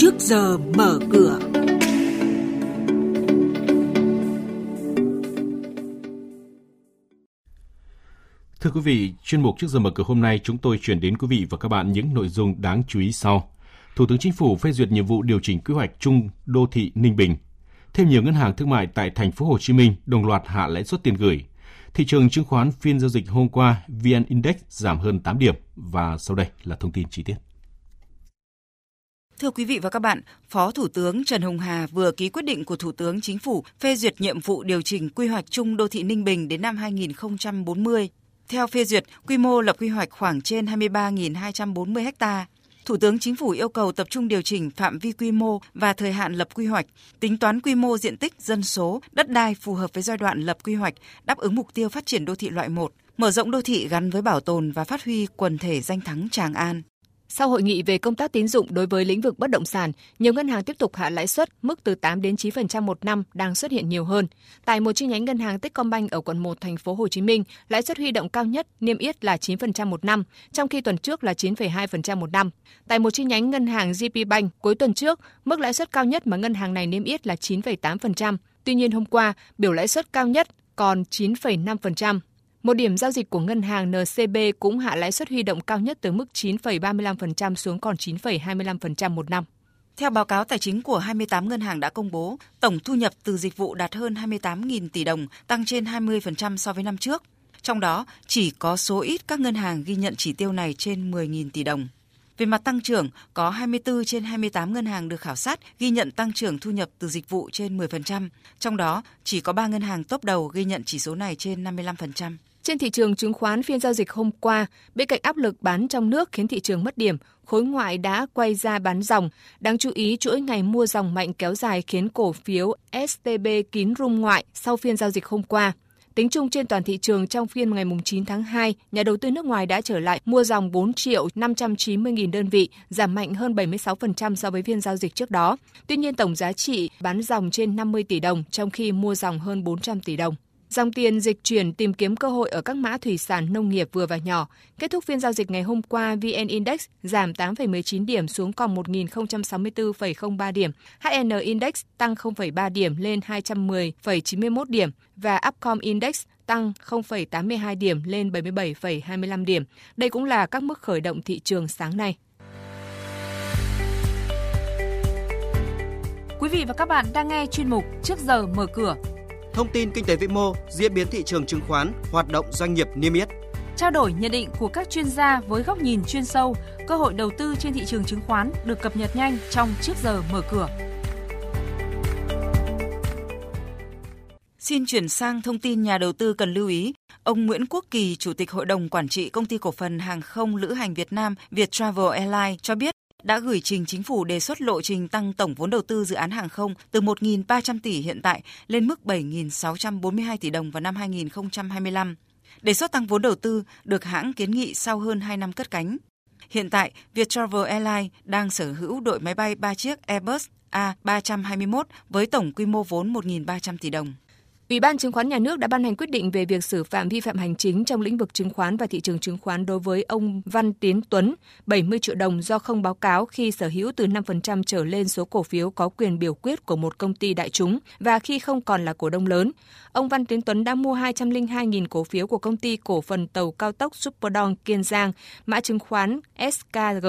trước giờ mở cửa. Thưa quý vị, chuyên mục trước giờ mở cửa hôm nay chúng tôi chuyển đến quý vị và các bạn những nội dung đáng chú ý sau. Thủ tướng Chính phủ phê duyệt nhiệm vụ điều chỉnh quy hoạch chung đô thị Ninh Bình. Thêm nhiều ngân hàng thương mại tại thành phố Hồ Chí Minh đồng loạt hạ lãi suất tiền gửi. Thị trường chứng khoán phiên giao dịch hôm qua, VN Index giảm hơn 8 điểm và sau đây là thông tin chi tiết. Thưa quý vị và các bạn, Phó Thủ tướng Trần Hồng Hà vừa ký quyết định của Thủ tướng Chính phủ phê duyệt nhiệm vụ điều chỉnh quy hoạch chung đô thị Ninh Bình đến năm 2040. Theo phê duyệt, quy mô lập quy hoạch khoảng trên 23.240 ha. Thủ tướng Chính phủ yêu cầu tập trung điều chỉnh phạm vi quy mô và thời hạn lập quy hoạch, tính toán quy mô diện tích, dân số, đất đai phù hợp với giai đoạn lập quy hoạch, đáp ứng mục tiêu phát triển đô thị loại 1, mở rộng đô thị gắn với bảo tồn và phát huy quần thể danh thắng Tràng An. Sau hội nghị về công tác tín dụng đối với lĩnh vực bất động sản, nhiều ngân hàng tiếp tục hạ lãi suất mức từ 8 đến 9% một năm đang xuất hiện nhiều hơn. Tại một chi nhánh ngân hàng Techcombank ở quận 1 thành phố Hồ Chí Minh, lãi suất huy động cao nhất niêm yết là 9% một năm, trong khi tuần trước là 9,2% một năm. Tại một chi nhánh ngân hàng GP Bank cuối tuần trước, mức lãi suất cao nhất mà ngân hàng này niêm yết là 9,8%. Tuy nhiên hôm qua, biểu lãi suất cao nhất còn 9,5%. Một điểm giao dịch của ngân hàng NCB cũng hạ lãi suất huy động cao nhất từ mức 9,35% xuống còn 9,25% một năm. Theo báo cáo tài chính của 28 ngân hàng đã công bố, tổng thu nhập từ dịch vụ đạt hơn 28.000 tỷ đồng, tăng trên 20% so với năm trước. Trong đó, chỉ có số ít các ngân hàng ghi nhận chỉ tiêu này trên 10.000 tỷ đồng. Về mặt tăng trưởng, có 24 trên 28 ngân hàng được khảo sát ghi nhận tăng trưởng thu nhập từ dịch vụ trên 10%, trong đó chỉ có 3 ngân hàng top đầu ghi nhận chỉ số này trên 55%. Trên thị trường chứng khoán phiên giao dịch hôm qua, bên cạnh áp lực bán trong nước khiến thị trường mất điểm, khối ngoại đã quay ra bán dòng. Đáng chú ý, chuỗi ngày mua dòng mạnh kéo dài khiến cổ phiếu STB kín rung ngoại sau phiên giao dịch hôm qua. Tính chung trên toàn thị trường trong phiên ngày 9 tháng 2, nhà đầu tư nước ngoài đã trở lại mua dòng 4 triệu 590 nghìn đơn vị, giảm mạnh hơn 76% so với phiên giao dịch trước đó. Tuy nhiên tổng giá trị bán dòng trên 50 tỷ đồng, trong khi mua dòng hơn 400 tỷ đồng. Dòng tiền dịch chuyển tìm kiếm cơ hội ở các mã thủy sản nông nghiệp vừa và nhỏ. Kết thúc phiên giao dịch ngày hôm qua, VN Index giảm 8,19 điểm xuống còn 1.064,03 điểm. HN Index tăng 0,3 điểm lên 210,91 điểm và Upcom Index tăng 0,82 điểm lên 77,25 điểm. Đây cũng là các mức khởi động thị trường sáng nay. Quý vị và các bạn đang nghe chuyên mục Trước giờ mở cửa thông tin kinh tế vĩ mô, diễn biến thị trường chứng khoán, hoạt động doanh nghiệp niêm yết. Trao đổi nhận định của các chuyên gia với góc nhìn chuyên sâu, cơ hội đầu tư trên thị trường chứng khoán được cập nhật nhanh trong trước giờ mở cửa. Xin chuyển sang thông tin nhà đầu tư cần lưu ý. Ông Nguyễn Quốc Kỳ, Chủ tịch Hội đồng Quản trị Công ty Cổ phần Hàng không Lữ hành Việt Nam Việt Travel Airlines cho biết đã gửi trình chính phủ đề xuất lộ trình tăng tổng vốn đầu tư dự án hàng không từ 1.300 tỷ hiện tại lên mức 7.642 tỷ đồng vào năm 2025. Đề xuất tăng vốn đầu tư được hãng kiến nghị sau hơn 2 năm cất cánh. Hiện tại, Viettravel Airlines đang sở hữu đội máy bay 3 chiếc Airbus A321 với tổng quy mô vốn 1.300 tỷ đồng. Ủy ban Chứng khoán Nhà nước đã ban hành quyết định về việc xử phạm vi phạm hành chính trong lĩnh vực chứng khoán và thị trường chứng khoán đối với ông Văn Tiến Tuấn, 70 triệu đồng do không báo cáo khi sở hữu từ 5% trở lên số cổ phiếu có quyền biểu quyết của một công ty đại chúng và khi không còn là cổ đông lớn. Ông Văn Tiến Tuấn đã mua 202.000 cổ phiếu của công ty cổ phần tàu cao tốc Superdong Kiên Giang, mã chứng khoán SKG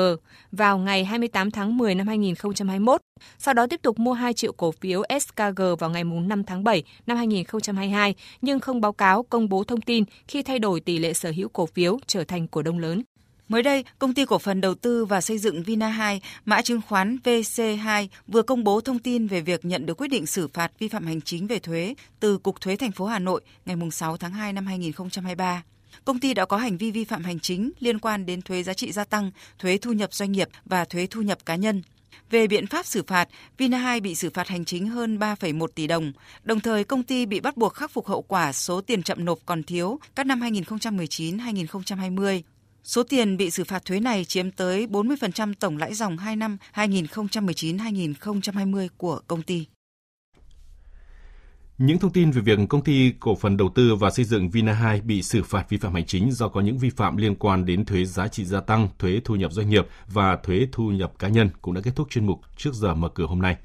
vào ngày 28 tháng 10 năm 2021. Sau đó tiếp tục mua 2 triệu cổ phiếu SKG vào ngày 5 tháng 7 năm 2022 nhưng không báo cáo công bố thông tin khi thay đổi tỷ lệ sở hữu cổ phiếu trở thành cổ đông lớn. Mới đây, công ty cổ phần đầu tư và xây dựng Vina 2, mã chứng khoán VC2 vừa công bố thông tin về việc nhận được quyết định xử phạt vi phạm hành chính về thuế từ Cục Thuế thành phố Hà Nội ngày 6 tháng 2 năm 2023. Công ty đã có hành vi vi phạm hành chính liên quan đến thuế giá trị gia tăng, thuế thu nhập doanh nghiệp và thuế thu nhập cá nhân. Về biện pháp xử phạt, Vina 2 bị xử phạt hành chính hơn 3,1 tỷ đồng. Đồng thời, công ty bị bắt buộc khắc phục hậu quả số tiền chậm nộp còn thiếu các năm 2019-2020. Số tiền bị xử phạt thuế này chiếm tới 40% tổng lãi dòng 2 năm 2019-2020 của công ty. Những thông tin về việc công ty cổ phần đầu tư và xây dựng Vina 2 bị xử phạt vi phạm hành chính do có những vi phạm liên quan đến thuế giá trị gia tăng, thuế thu nhập doanh nghiệp và thuế thu nhập cá nhân cũng đã kết thúc chuyên mục trước giờ mở cửa hôm nay.